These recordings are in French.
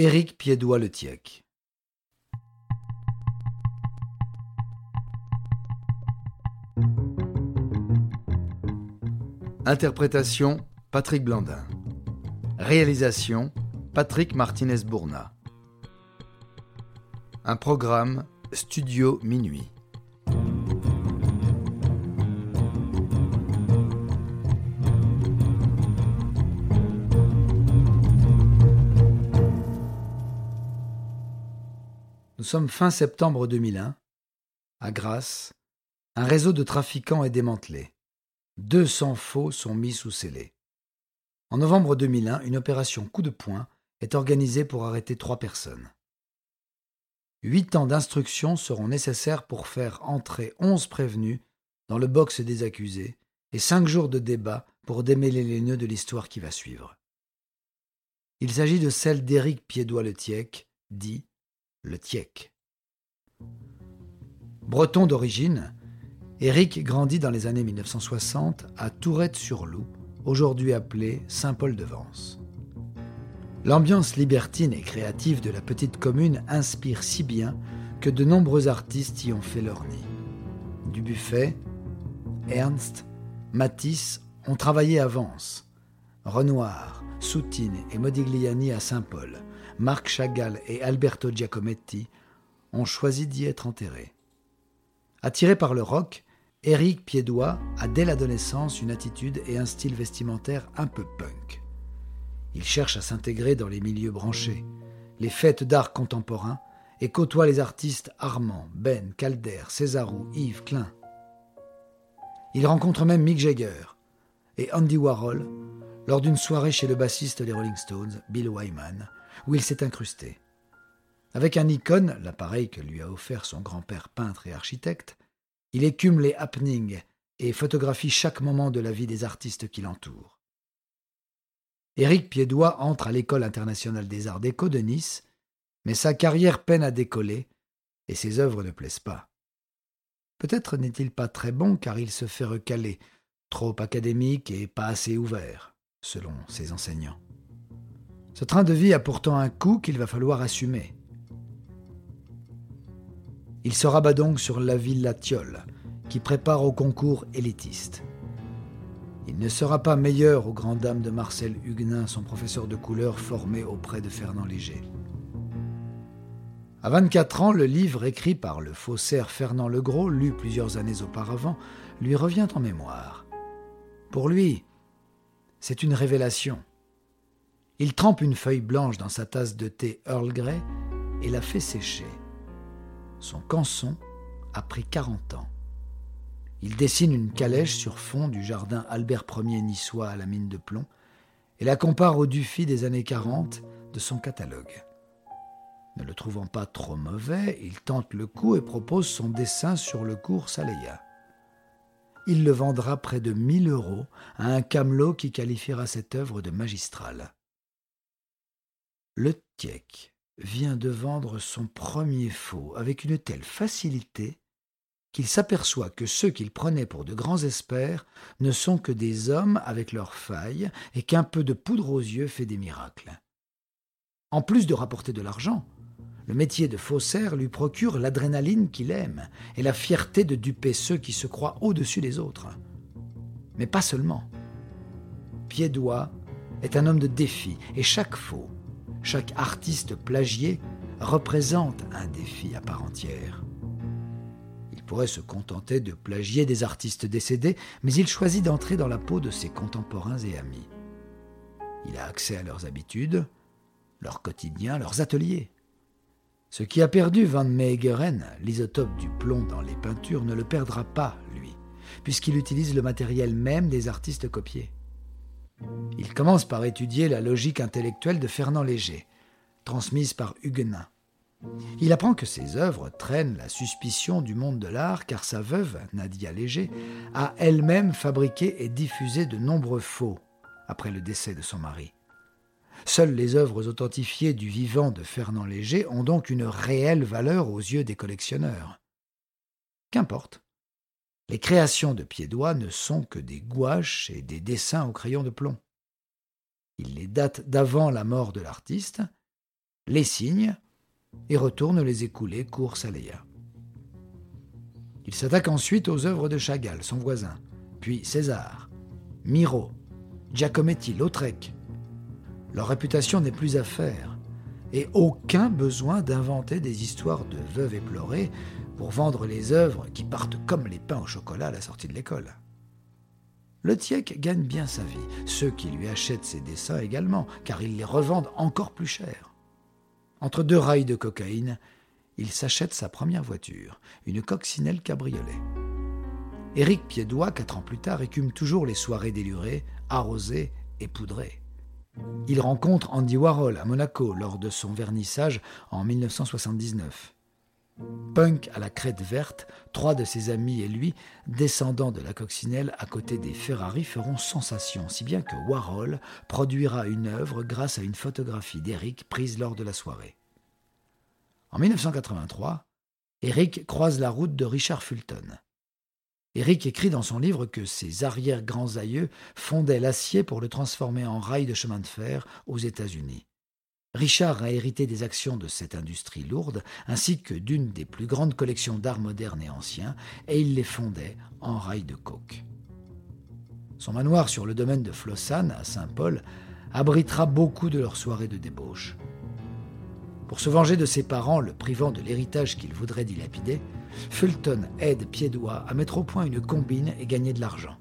Éric Piédois-Le Tiec. Interprétation Patrick Blandin. Réalisation Patrick Martinez-Bourna. Un programme Studio Minuit. Nous sommes fin septembre 2001. À Grasse, un réseau de trafiquants est démantelé. 200 faux sont mis sous scellé. En novembre 2001, une opération coup de poing est organisée pour arrêter trois personnes. Huit ans d'instruction seront nécessaires pour faire entrer onze prévenus dans le box des accusés et cinq jours de débat pour démêler les nœuds de l'histoire qui va suivre. Il s'agit de celle d'Éric Piédois-Le Tiec, dit Le Tiec. Breton d'origine, Éric grandit dans les années 1960 à Tourette-sur-Loup, aujourd'hui appelée Saint-Paul-de-Vence. L'ambiance libertine et créative de la petite commune inspire si bien que de nombreux artistes y ont fait leur nid. Dubuffet, Ernst, Matisse ont travaillé à Vence. Renoir, Soutine et Modigliani à Saint-Paul, Marc Chagall et Alberto Giacometti ont choisi d'y être enterrés. Attiré par le rock, Éric Piédois a dès l'adolescence une attitude et un style vestimentaire un peu punk. Il cherche à s'intégrer dans les milieux branchés, les fêtes d'art contemporain, et côtoie les artistes Armand, Ben, Calder, Césarou, Yves Klein. Il rencontre même Mick Jagger et Andy Warhol lors d'une soirée chez le bassiste des Rolling Stones, Bill Wyman, où il s'est incrusté. Avec un Nikon, l'appareil que lui a offert son grand-père peintre et architecte, il écume les happenings et photographie chaque moment de la vie des artistes qui l'entourent. Éric Piédois entre à l'École internationale des arts déco de Nice, mais sa carrière peine à décoller et ses œuvres ne plaisent pas. Peut-être n'est-il pas très bon car il se fait recaler, trop académique et pas assez ouvert, selon ses enseignants. Ce train de vie a pourtant un coût qu'il va falloir assumer. Il se rabat donc sur la Villa Tiol, qui prépare au concours élitiste. Il ne sera pas meilleur aux grandes dames de Marcel Huguenin, son professeur de couleur formé auprès de Fernand Léger. À 24 ans, le livre écrit par le faussaire Fernand Legros, lu plusieurs années auparavant, lui revient en mémoire. Pour lui, c'est une révélation. Il trempe une feuille blanche dans sa tasse de thé Earl Grey et la fait sécher. Son canson a pris 40 ans. Il dessine une calèche sur fond du jardin Albert Ier niçois à la mine de plomb et la compare au Dufy des années 40 de son catalogue. Ne le trouvant pas trop mauvais, il tente le coup et propose son dessin sur le cours Saléa. Il le vendra près de 1000 euros à un camelot qui qualifiera cette œuvre de magistrale. Le Tieck vient de vendre son premier faux avec une telle facilité qu'il s'aperçoit que ceux qu'il prenait pour de grands experts ne sont que des hommes avec leurs failles et qu'un peu de poudre aux yeux fait des miracles. En plus de rapporter de l'argent, le métier de faussaire lui procure l'adrénaline qu'il aime et la fierté de duper ceux qui se croient au-dessus des autres. Mais pas seulement. Piédois est un homme de défi et chaque faux, chaque artiste plagié représente un défi à part entière. Il pourrait se contenter de plagier des artistes décédés, mais il choisit d'entrer dans la peau de ses contemporains et amis. Il a accès à leurs habitudes, leur quotidien, leurs ateliers. Ce qui a perdu Van Meegeren, l'isotope du plomb dans les peintures, ne le perdra pas, lui, puisqu'il utilise le matériel même des artistes copiés. Il commence par étudier la logique intellectuelle de Fernand Léger, transmise par Huguenin. Il apprend que ses œuvres traînent la suspicion du monde de l'art car sa veuve, Nadia Léger, a elle-même fabriqué et diffusé de nombreux faux après le décès de son mari. Seules les œuvres authentifiées du vivant de Fernand Léger ont donc une réelle valeur aux yeux des collectionneurs. Qu'importe. Les créations de Piédois ne sont que des gouaches et des dessins au crayon de plomb. Il les date d'avant la mort de l'artiste, les signe et retourne les écouler course à. Il s'attaque ensuite aux œuvres de Chagall, son voisin, puis César, Miro, Giacometti, Lautrec. Leur réputation n'est plus à faire, et aucun besoin d'inventer des histoires de veuves éplorées pour vendre les œuvres qui partent comme les pains au chocolat à la sortie de l'école. Le Tieck gagne bien sa vie, ceux qui lui achètent ses dessins également, car ils les revendent encore plus cher. Entre deux rails de cocaïne, il s'achète sa première voiture, une coccinelle cabriolet. Éric Piédois, quatre ans plus tard, écume toujours les soirées délurées, arrosées et poudrées. Il rencontre Andy Warhol à Monaco lors de son vernissage en 1979. Punk à la crête verte, trois de ses amis et lui, descendant de la coccinelle à côté des Ferrari, feront sensation, si bien que Warhol produira une œuvre grâce à une photographie d'Eric prise lors de la soirée. En 1983, Eric croise la route de Richard Fulton. Eric écrit dans son livre que ses arrière-grands-aïeux fondaient l'acier pour le transformer en rail de chemin de fer aux États-Unis. Richard a hérité des actions de cette industrie lourde ainsi que d'une des plus grandes collections d'art modernes et anciens, et il les fondait en rail de coke. Son manoir sur le domaine de Flossanne, à Saint-Paul, abritera beaucoup de leurs soirées de débauche. Pour se venger de ses parents, le privant de l'héritage qu'il voudrait dilapider, Fulton aide Piédois à mettre au point une combine et gagner de l'argent.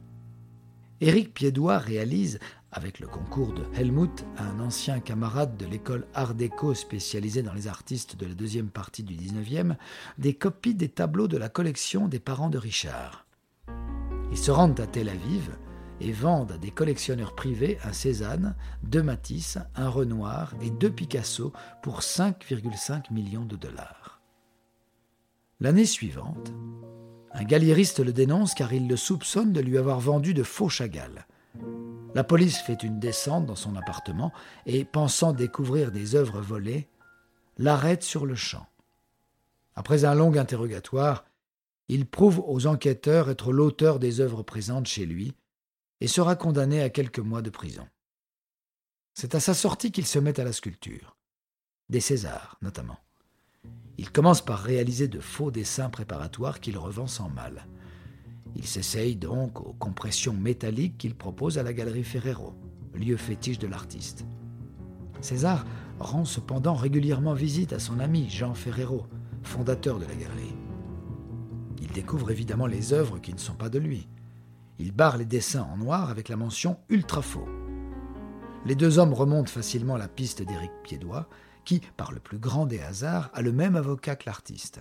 Éric Piédois réalise, avec le concours de Helmut, un ancien camarade de l'école Art déco spécialisée dans les artistes de la deuxième partie du XIXe, des copies des tableaux de la collection des parents de Richard. Ils se rendent à Tel Aviv et vendent à des collectionneurs privés un Cézanne, deux Matisse, un Renoir et deux Picasso pour 5,5 millions de dollars. L'année suivante, un galériste le dénonce car il le soupçonne de lui avoir vendu de faux Chagall. La police fait une descente dans son appartement et, pensant découvrir des œuvres volées, l'arrête sur le champ. Après un long interrogatoire, il prouve aux enquêteurs être l'auteur des œuvres présentes chez lui et sera condamné à quelques mois de prison. C'est à sa sortie qu'il se met à la sculpture, des Césars notamment. Il commence par réaliser de faux dessins préparatoires qu'il revend sans mal. Il s'essaye donc aux compressions métalliques qu'il propose à la galerie Ferrero, lieu fétiche de l'artiste. César rend cependant régulièrement visite à son ami Jean Ferrero, fondateur de la galerie. Il découvre évidemment les œuvres qui ne sont pas de lui. Il barre les dessins en noir avec la mention ultra faux. Les deux hommes remontent facilement la piste d'Éric Piédois, qui, par le plus grand des hasards, a le même avocat que l'artiste.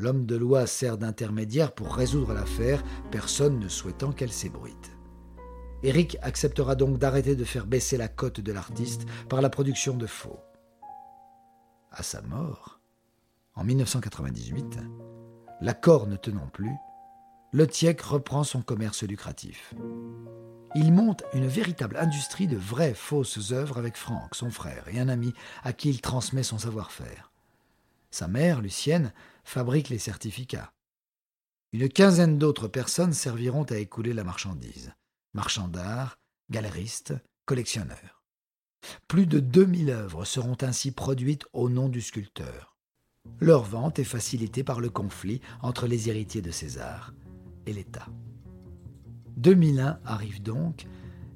L'homme de loi sert d'intermédiaire pour résoudre l'affaire, personne ne souhaitant qu'elle s'ébruite. Éric acceptera donc d'arrêter de faire baisser la cote de l'artiste par la production de faux. À sa mort, en 1998, l'accord ne tenant plus, le Tieck reprend son commerce lucratif. Il monte une véritable industrie de vraies fausses œuvres avec Franck, son frère, et un ami à qui il transmet son savoir-faire. Sa mère, Lucienne, fabrique les certificats. Une quinzaine d'autres personnes serviront à écouler la marchandise. Marchands d'art, galeristes, collectionneurs. Plus de 2000 œuvres seront ainsi produites au nom du sculpteur. Leur vente est facilitée par le conflit entre les héritiers de César et l'État. 2001 arrive donc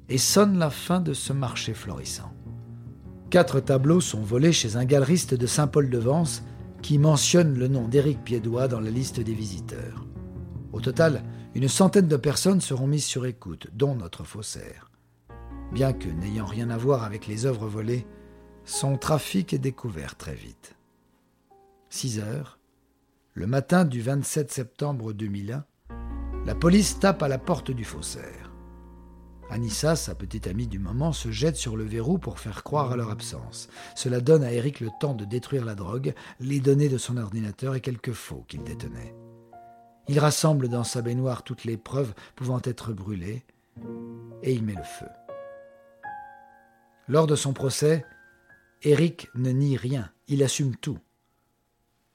et sonne la fin de ce marché florissant. Quatre tableaux sont volés chez un galeriste de Saint-Paul-de-Vence qui mentionne le nom d'Éric Piédois dans la liste des visiteurs. Au total, une centaine de personnes seront mises sur écoute, dont notre faussaire. Bien que n'ayant rien à voir avec les œuvres volées, son trafic est découvert très vite. 6 heures, le matin du 27 septembre 2001, la police tape à la porte du faussaire. Anissa, sa petite amie du moment, se jette sur le verrou pour faire croire à leur absence. Cela donne à Eric le temps de détruire la drogue, les données de son ordinateur et quelques faux qu'il détenait. Il rassemble dans sa baignoire toutes les preuves pouvant être brûlées et il met le feu. Lors de son procès, Eric ne nie rien, il assume tout.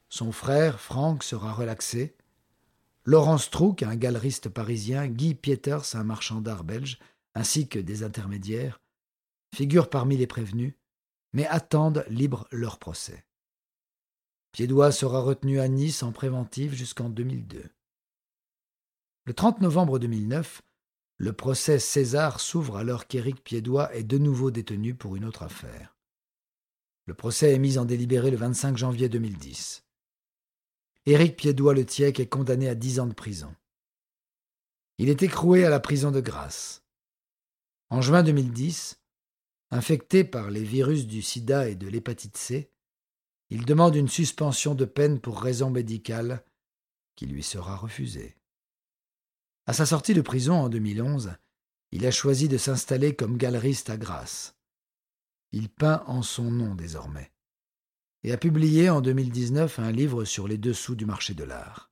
Son frère, Franck, sera relaxé, Laurence Trouc, un galeriste parisien, Guy Pieters, un marchand d'art belge, ainsi que des intermédiaires, figurent parmi les prévenus, mais attendent libres leur procès. Piédois sera retenu à Nice en préventive jusqu'en 2002. Le 30 novembre 2009, le procès César s'ouvre alors qu'Éric Piédois est de nouveau détenu pour une autre affaire. Le procès est mis en délibéré le 25 janvier 2010. Éric Piédois-Le Tiec est condamné à dix ans de prison. Il est écroué à la prison de Grasse. En juin 2010, infecté par les virus du sida et de l'hépatite C, il demande une suspension de peine pour raison médicale qui lui sera refusée. À sa sortie de prison en 2011, il a choisi de s'installer comme galeriste à Grasse. Il peint en son nom désormais et a publié en 2019 un livre sur les dessous du marché de l'art.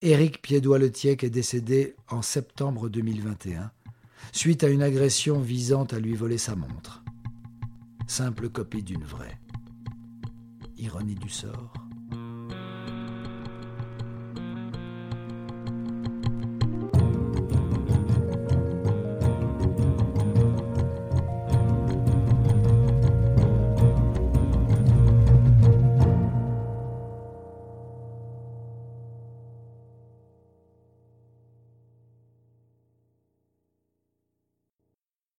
Éric Piédois-Letiec est décédé en septembre 2021 suite à une agression visant à lui voler sa montre. Simple copie d'une vraie. Ironie du sort.